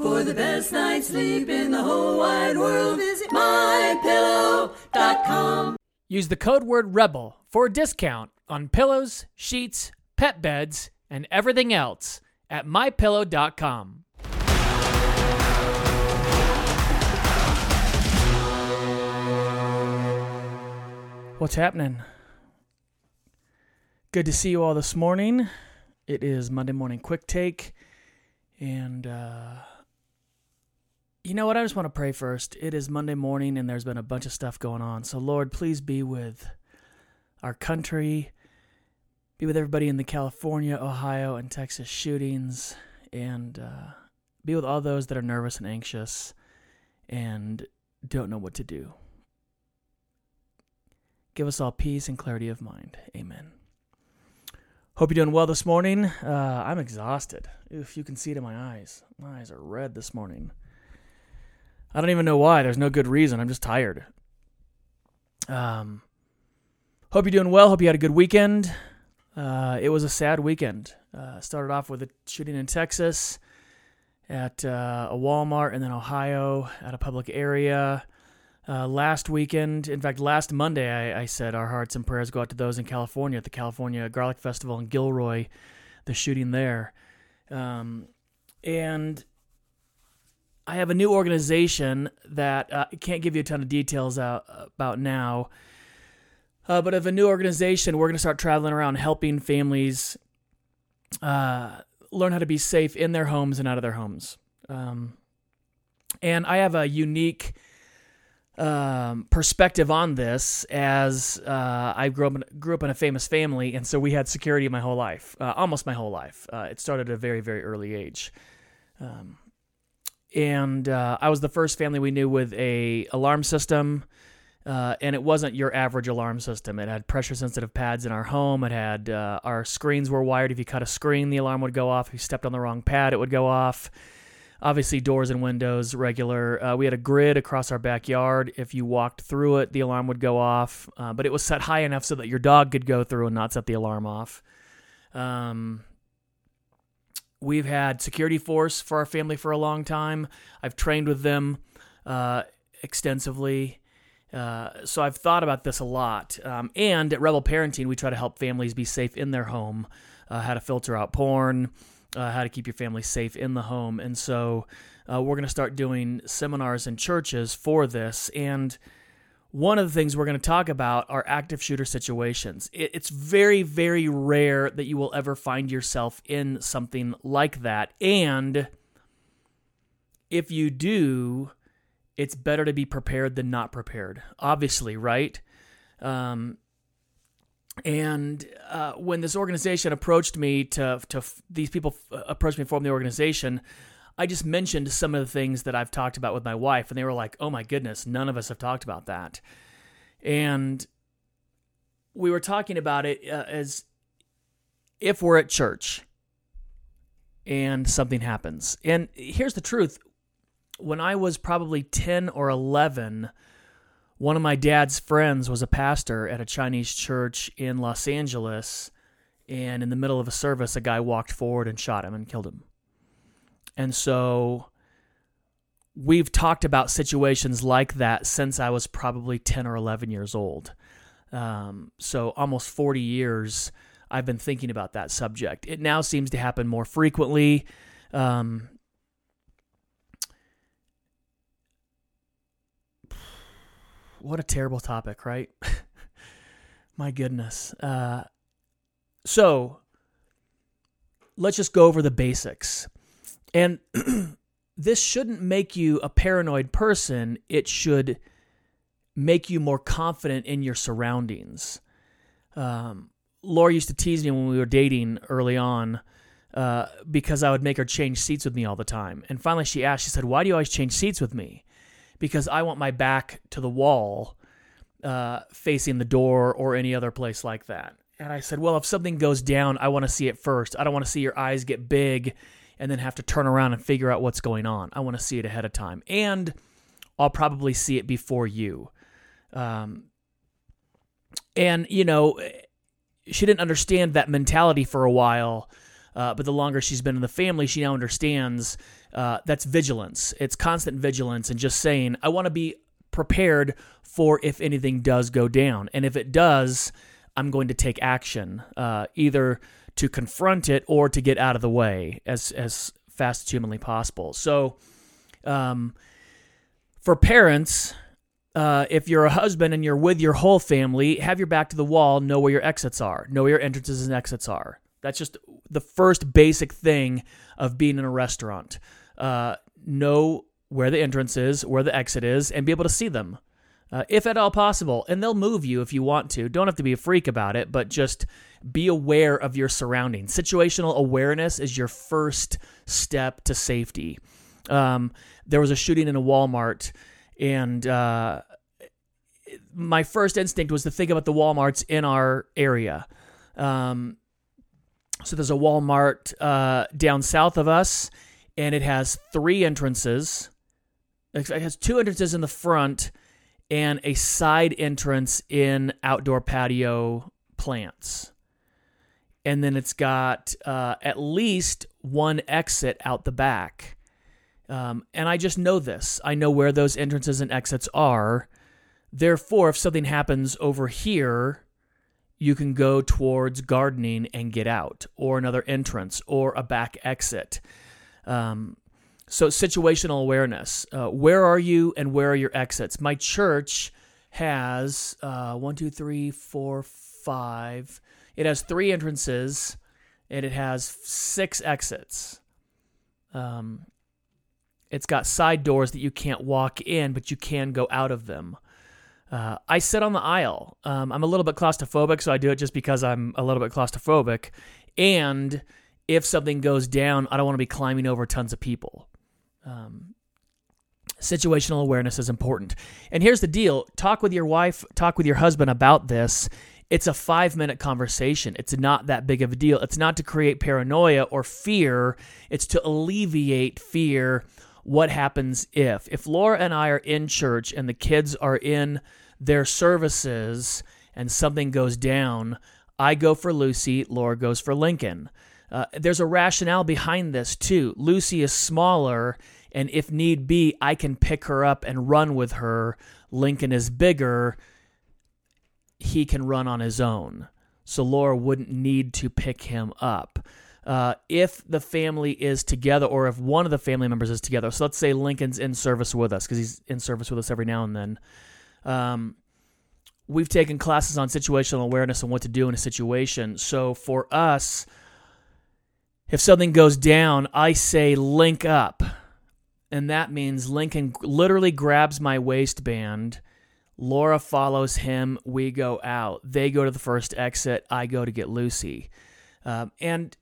For the best night's sleep in the whole wide world, visit mypillow.com. Use the code word REBEL for a discount on pillows, sheets, pet beds, and everything else at mypillow.com. What's happening? Good to see you all this morning. It is Monday Morning Quick Take. And, uh, you know what? I just want to pray first. It is Monday morning and there's been a bunch of stuff going on. So, Lord, please be with our country, be with everybody in the California, Ohio, and Texas shootings, and uh, be with all those that are nervous and anxious and don't know what to do. Give us all peace and clarity of mind. Amen. Hope you're doing well this morning. Uh, I'm exhausted. If you can see it in my eyes, my eyes are red this morning. I don't even know why. There's no good reason. I'm just tired. Um, hope you're doing well. Hope you had a good weekend. Uh, it was a sad weekend. Uh, started off with a shooting in Texas at uh, a Walmart, and then Ohio at a public area. Uh, last weekend, in fact, last Monday, I, I, said our hearts and prayers go out to those in California at the California Garlic Festival in Gilroy, the shooting there. Um, and I have a new organization that uh, can't give you a ton of details out, about now. Uh, but of a new organization, we're going to start traveling around helping families uh, learn how to be safe in their homes and out of their homes. Um, and I have a unique um, perspective on this as uh, I grew up, in, grew up in a famous family, and so we had security my whole life, uh, almost my whole life. Uh, it started at a very, very early age. Um, and uh, I was the first family we knew with a alarm system, uh, and it wasn't your average alarm system. It had pressure sensitive pads in our home. It had uh, our screens were wired. If you cut a screen, the alarm would go off. If you stepped on the wrong pad, it would go off obviously doors and windows regular. Uh, we had a grid across our backyard. If you walked through it, the alarm would go off, uh, but it was set high enough so that your dog could go through and not set the alarm off. Um, we've had security force for our family for a long time. I've trained with them uh, extensively. Uh, so I've thought about this a lot. Um, and at Rebel Parenting, we try to help families be safe in their home, uh, how to filter out porn, uh, how to keep your family safe in the home. And so uh, we're going to start doing seminars in churches for this. And one of the things we're going to talk about are active shooter situations. It's very, very rare that you will ever find yourself in something like that. And if you do, it's better to be prepared than not prepared, obviously, right? Um, and uh, when this organization approached me to to these people approached me form the organization, I just mentioned some of the things that I've talked about with my wife, and they were like, "Oh my goodness, none of us have talked about that." And we were talking about it uh, as if we're at church and something happens. And here's the truth: when I was probably ten or eleven one of my dad's friends was a pastor at a Chinese church in Los Angeles, and in the middle of a service, a guy walked forward and shot him and killed him. And so we've talked about situations like that since I was probably 10 or 11 years old. Um, so almost 40 years I've been thinking about that subject. It now seems to happen more frequently. Um, what a terrible topic, right? My goodness. Uh, so let's just go over the basics. And this shouldn't make you a paranoid person, it should make you more confident in your surroundings. Um, Laura used to tease me when we were dating early on uh, because I would make her change seats with me all the time. And finally, she asked, she said, Why do you always change seats with me? because I want my back to the wall uh, facing the door or any other place like that. And I said, well, if something goes down, I want to see it first. I don't want to see your eyes get big and then have to turn around and figure out what's going on. I want to see it ahead of time. And I'll probably see it before you. Um, and, you know, she didn't understand that mentality for a while. Uh, but the longer she's been in the family, she now understands Uh, that's vigilance. It's constant vigilance and just saying, I want to be prepared for if anything does go down. And if it does, I'm going to take action, uh, either to confront it or to get out of the way as, as fast as humanly possible. So, um, for parents, uh, if you're a husband and you're with your whole family, have your back to the wall, know where your exits are, know where your entrances and exits are. That's just the first basic thing of being in a restaurant. Uh, know where the entrance is, where the exit is, and be able to see them, uh, if at all possible. And they'll move you if you want to. Don't have to be a freak about it, but just be aware of your surroundings. Situational awareness is your first step to safety. Um, there was a shooting in a Walmart, and uh, my first instinct was to think about the Walmarts in our area. Um, so there's a Walmart uh, down south of us, and it has three entrances. It has two entrances in the front and a side entrance in outdoor patio plants. And then it's got uh, at least one exit out the back. Um, and I just know this. I know where those entrances and exits are. Therefore, if something happens over here, you can go towards gardening and get out, or another entrance, or a back exit. Um, so, situational awareness. Uh, where are you and where are your exits? My church has uh, one, two, three, four, five. It has three entrances and it has six exits. Um, it's got side doors that you can't walk in, but you can go out of them. Uh, I sit on the aisle. Um, I'm a little bit claustrophobic, so I do it just because I'm a little bit claustrophobic. And if something goes down, I don't want to be climbing over tons of people. Um, situational awareness is important. And here's the deal talk with your wife, talk with your husband about this. It's a five minute conversation. It's not that big of a deal. It's not to create paranoia or fear, it's to alleviate fear. What happens if? If Laura and I are in church and the kids are in their services and something goes down, I go for Lucy, Laura goes for Lincoln. Uh, there's a rationale behind this too. Lucy is smaller, and if need be, I can pick her up and run with her. Lincoln is bigger, he can run on his own. So Laura wouldn't need to pick him up. Uh, if the family is together, or if one of the family members is together, so let's say Lincoln's in service with us because he's in service with us every now and then. Um, we've taken classes on situational awareness and what to do in a situation. So for us, if something goes down, I say link up. And that means Lincoln literally grabs my waistband. Laura follows him. We go out. They go to the first exit. I go to get Lucy. Um, and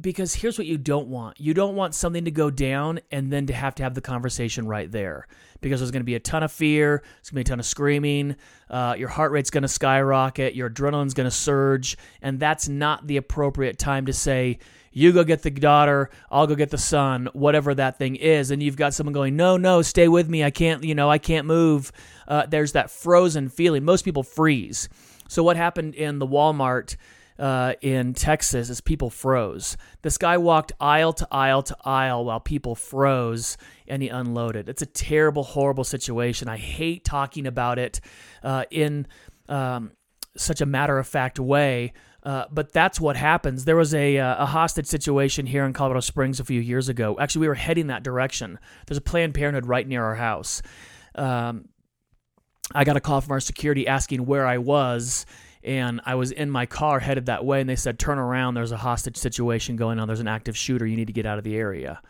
because here's what you don't want you don't want something to go down and then to have to have the conversation right there because there's going to be a ton of fear there's going to be a ton of screaming uh, your heart rate's going to skyrocket your adrenaline's going to surge and that's not the appropriate time to say you go get the daughter, I'll go get the son, whatever that thing is. And you've got someone going, no, no, stay with me. I can't, you know, I can't move. Uh, there's that frozen feeling. Most people freeze. So what happened in the Walmart uh, in Texas is people froze. This guy walked aisle to aisle to aisle while people froze and he unloaded. It's a terrible, horrible situation. I hate talking about it uh, in um, such a matter of fact way. Uh, but that's what happens. There was a, uh, a hostage situation here in Colorado Springs a few years ago. Actually, we were heading that direction. There's a Planned Parenthood right near our house. Um, I got a call from our security asking where I was, and I was in my car headed that way, and they said, Turn around, there's a hostage situation going on. There's an active shooter. You need to get out of the area.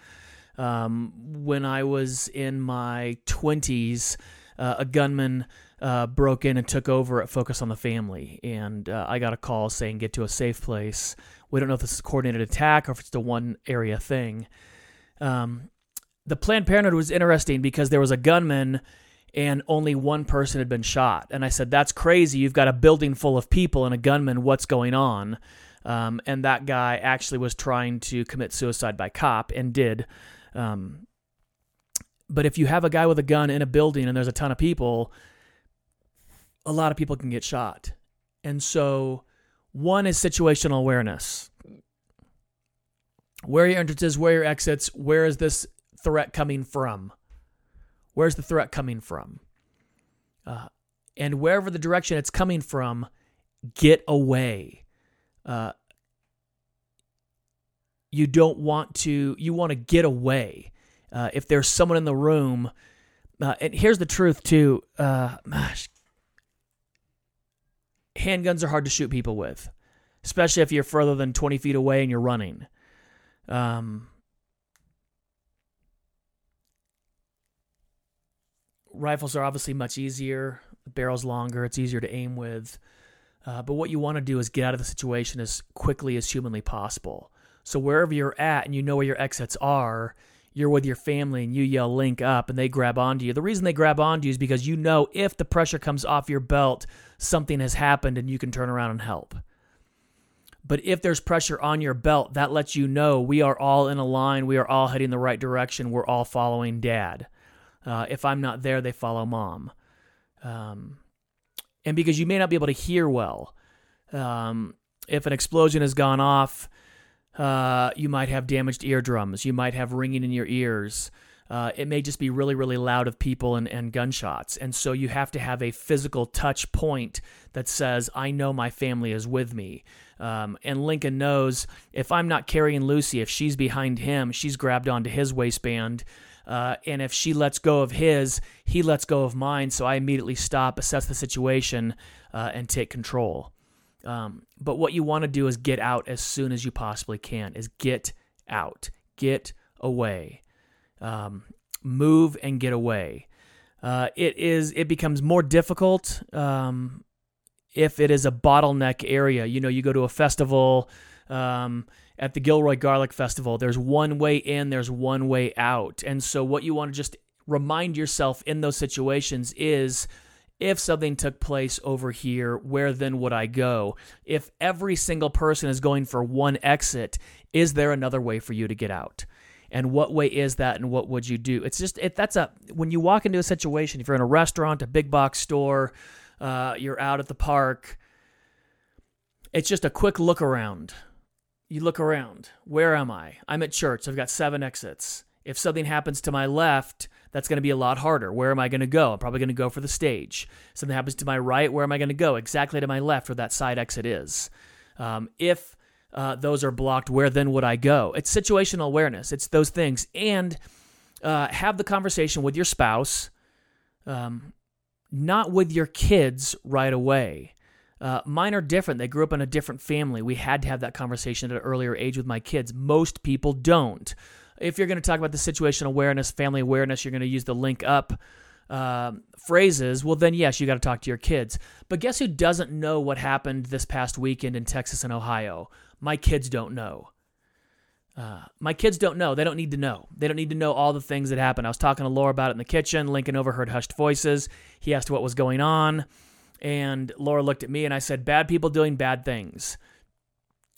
Um, when I was in my 20s, uh, a gunman uh, broke in and took over at Focus on the Family. And uh, I got a call saying, get to a safe place. We don't know if this is a coordinated attack or if it's a one area thing. Um, the Planned Parenthood was interesting because there was a gunman and only one person had been shot. And I said, That's crazy. You've got a building full of people and a gunman. What's going on? Um, and that guy actually was trying to commit suicide by cop and did. Um, but if you have a guy with a gun in a building and there's a ton of people, a lot of people can get shot. And so, one is situational awareness. Where are your entrances? Where your exits? Where is this threat coming from? Where's the threat coming from? Uh, and wherever the direction it's coming from, get away. Uh, you don't want to, you want to get away. Uh, if there's someone in the room, uh, and here's the truth too, uh, handguns are hard to shoot people with, especially if you're further than 20 feet away and you're running. Um, rifles are obviously much easier. The barrel's longer. It's easier to aim with. Uh, but what you want to do is get out of the situation as quickly as humanly possible. So wherever you're at and you know where your exits are, you're with your family and you yell link up and they grab onto you. The reason they grab onto you is because you know if the pressure comes off your belt, something has happened and you can turn around and help. But if there's pressure on your belt, that lets you know we are all in a line, we are all heading the right direction, we're all following dad. Uh, if I'm not there, they follow mom. Um, and because you may not be able to hear well, um, if an explosion has gone off, uh, you might have damaged eardrums. You might have ringing in your ears. Uh, it may just be really, really loud of people and, and gunshots. And so you have to have a physical touch point that says, I know my family is with me. Um, and Lincoln knows if I'm not carrying Lucy, if she's behind him, she's grabbed onto his waistband. Uh, and if she lets go of his, he lets go of mine. So I immediately stop, assess the situation, uh, and take control. Um, but what you want to do is get out as soon as you possibly can. Is get out, get away, um, move and get away. Uh, it is. It becomes more difficult um, if it is a bottleneck area. You know, you go to a festival. Um, at the Gilroy Garlic Festival, there's one way in, there's one way out. And so, what you want to just remind yourself in those situations is if something took place over here, where then would I go? If every single person is going for one exit, is there another way for you to get out? And what way is that and what would you do? It's just, if that's a, when you walk into a situation, if you're in a restaurant, a big box store, uh, you're out at the park, it's just a quick look around you look around. Where am I? I'm at church. I've got seven exits. If something happens to my left, that's going to be a lot harder. Where am I going to go? I'm probably going to go for the stage. Something happens to my right, where am I going to go? Exactly to my left, where that side exit is. Um, if uh, those are blocked, where then would I go? It's situational awareness. It's those things. And uh, have the conversation with your spouse, um, not with your kids right away. Uh, mine are different. They grew up in a different family. We had to have that conversation at an earlier age with my kids. Most people don't. If you're going to talk about the situational awareness, family awareness, you're going to use the link up uh, phrases. Well, then yes, you got to talk to your kids. But guess who doesn't know what happened this past weekend in Texas and Ohio? My kids don't know. Uh, my kids don't know. They don't need to know. They don't need to know all the things that happened. I was talking to Laura about it in the kitchen. Lincoln overheard hushed voices. He asked what was going on. And Laura looked at me and I said, Bad people doing bad things.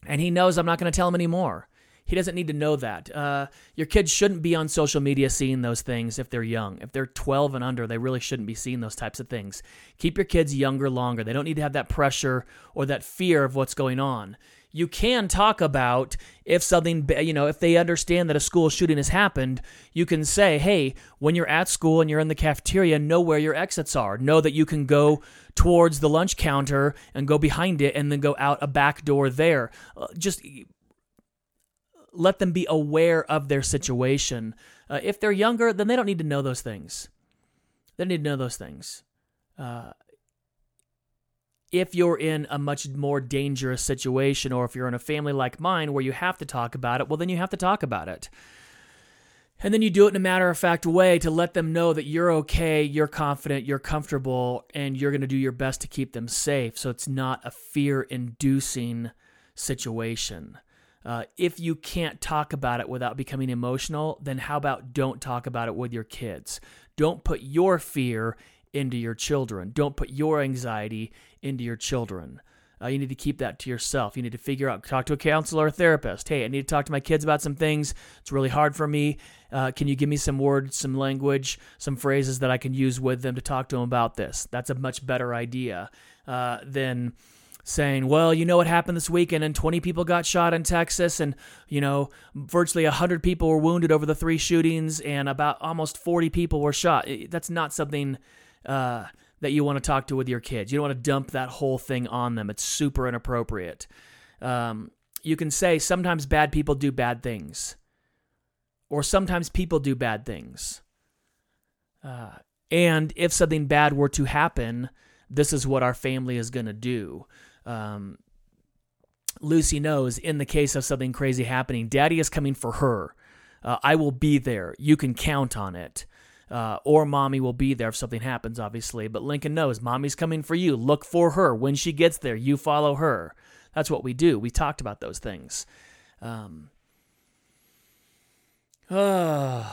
And he knows I'm not going to tell him anymore. He doesn't need to know that. Uh, your kids shouldn't be on social media seeing those things if they're young. If they're 12 and under, they really shouldn't be seeing those types of things. Keep your kids younger longer. They don't need to have that pressure or that fear of what's going on you can talk about if something, you know, if they understand that a school shooting has happened, you can say, hey, when you're at school and you're in the cafeteria, know where your exits are. Know that you can go towards the lunch counter and go behind it and then go out a back door there. Uh, just let them be aware of their situation. Uh, if they're younger, then they don't need to know those things. They need to know those things. Uh, if you're in a much more dangerous situation or if you're in a family like mine where you have to talk about it, well, then you have to talk about it. And then you do it in a matter of fact way to let them know that you're okay, you're confident, you're comfortable, and you're going to do your best to keep them safe. So it's not a fear inducing situation. Uh, if you can't talk about it without becoming emotional, then how about don't talk about it with your kids? Don't put your fear into your children. Don't put your anxiety into your children. Uh, you need to keep that to yourself. You need to figure out, talk to a counselor or a therapist. Hey, I need to talk to my kids about some things. It's really hard for me. Uh, can you give me some words, some language, some phrases that I can use with them to talk to them about this? That's a much better idea uh, than saying, well, you know what happened this weekend, and 20 people got shot in Texas, and, you know, virtually 100 people were wounded over the three shootings, and about almost 40 people were shot. That's not something uh, that you want to talk to with your kids. You don't want to dump that whole thing on them. It's super inappropriate. Um, you can say sometimes bad people do bad things, or sometimes people do bad things. Uh, and if something bad were to happen, this is what our family is going to do um, Lucy knows in the case of something crazy happening, daddy is coming for her. Uh, I will be there. You can count on it. Uh, or mommy will be there if something happens, obviously. But Lincoln knows mommy's coming for you. Look for her. When she gets there, you follow her. That's what we do. We talked about those things. Um, uh,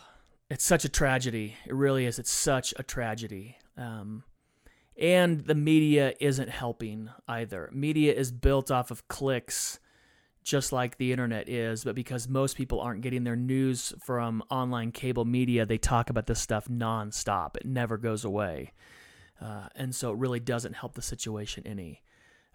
it's such a tragedy. It really is. It's such a tragedy. Um, and the media isn't helping either. Media is built off of clicks, just like the internet is, but because most people aren't getting their news from online cable media, they talk about this stuff nonstop. It never goes away. Uh, and so it really doesn't help the situation any.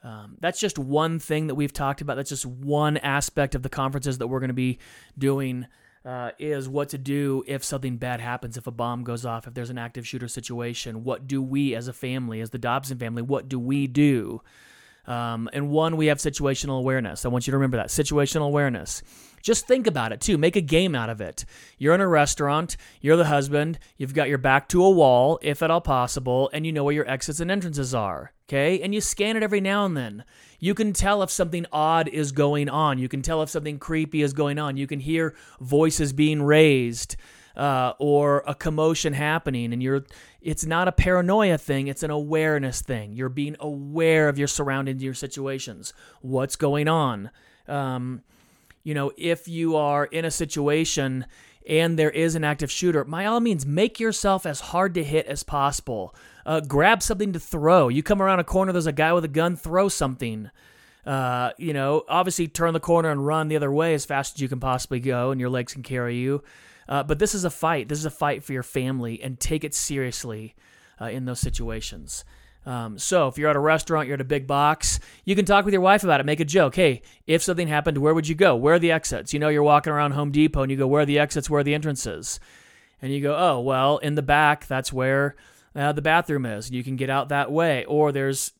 Um, that's just one thing that we've talked about. That's just one aspect of the conferences that we're going to be doing uh, is what to do if something bad happens, if a bomb goes off, if there's an active shooter situation. What do we as a family, as the Dobson family, what do we do? Um, and one, we have situational awareness. I want you to remember that situational awareness. Just think about it too. Make a game out of it. You're in a restaurant, you're the husband, you've got your back to a wall, if at all possible, and you know where your exits and entrances are. Okay? And you scan it every now and then. You can tell if something odd is going on. You can tell if something creepy is going on. You can hear voices being raised. Uh, or a commotion happening and you're it's not a paranoia thing it's an awareness thing you're being aware of your surroundings your situations what's going on um, you know, if you are in a situation and there is an active shooter, by all means, make yourself as hard to hit as possible. Uh, grab something to throw. You come around a corner, there's a guy with a gun, throw something. Uh, you know, obviously turn the corner and run the other way as fast as you can possibly go, and your legs can carry you. Uh, but this is a fight. This is a fight for your family, and take it seriously uh, in those situations. Um, so if you're at a restaurant, you're at a big box, you can talk with your wife about it. Make a joke. Hey, if something happened, where would you go? Where are the exits? You know, you're walking around Home Depot and you go, where are the exits? Where are the entrances? And you go, oh, well, in the back, that's where uh, the bathroom is. You can get out that way. Or there's,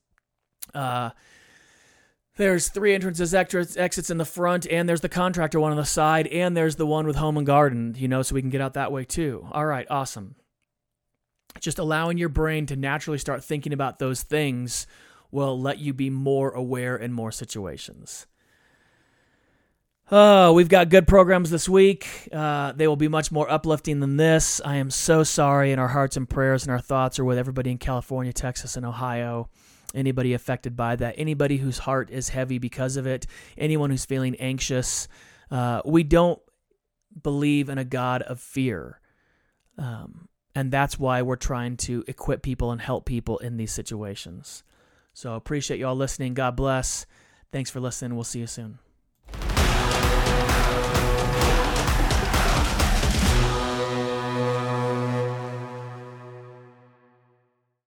uh, there's three entrances, exits in the front, and there's the contractor one on the side, and there's the one with home and garden, you know, so we can get out that way too. All right, awesome just allowing your brain to naturally start thinking about those things will let you be more aware in more situations. Oh, we've got good programs this week. Uh, they will be much more uplifting than this. I am so sorry, and our hearts and prayers and our thoughts are with everybody in California, Texas, and Ohio. Anybody affected by that, anybody whose heart is heavy because of it, anyone who's feeling anxious. Uh, we don't believe in a God of fear. Um, and that's why we're trying to equip people and help people in these situations. So appreciate you all listening. God bless. Thanks for listening. We'll see you soon.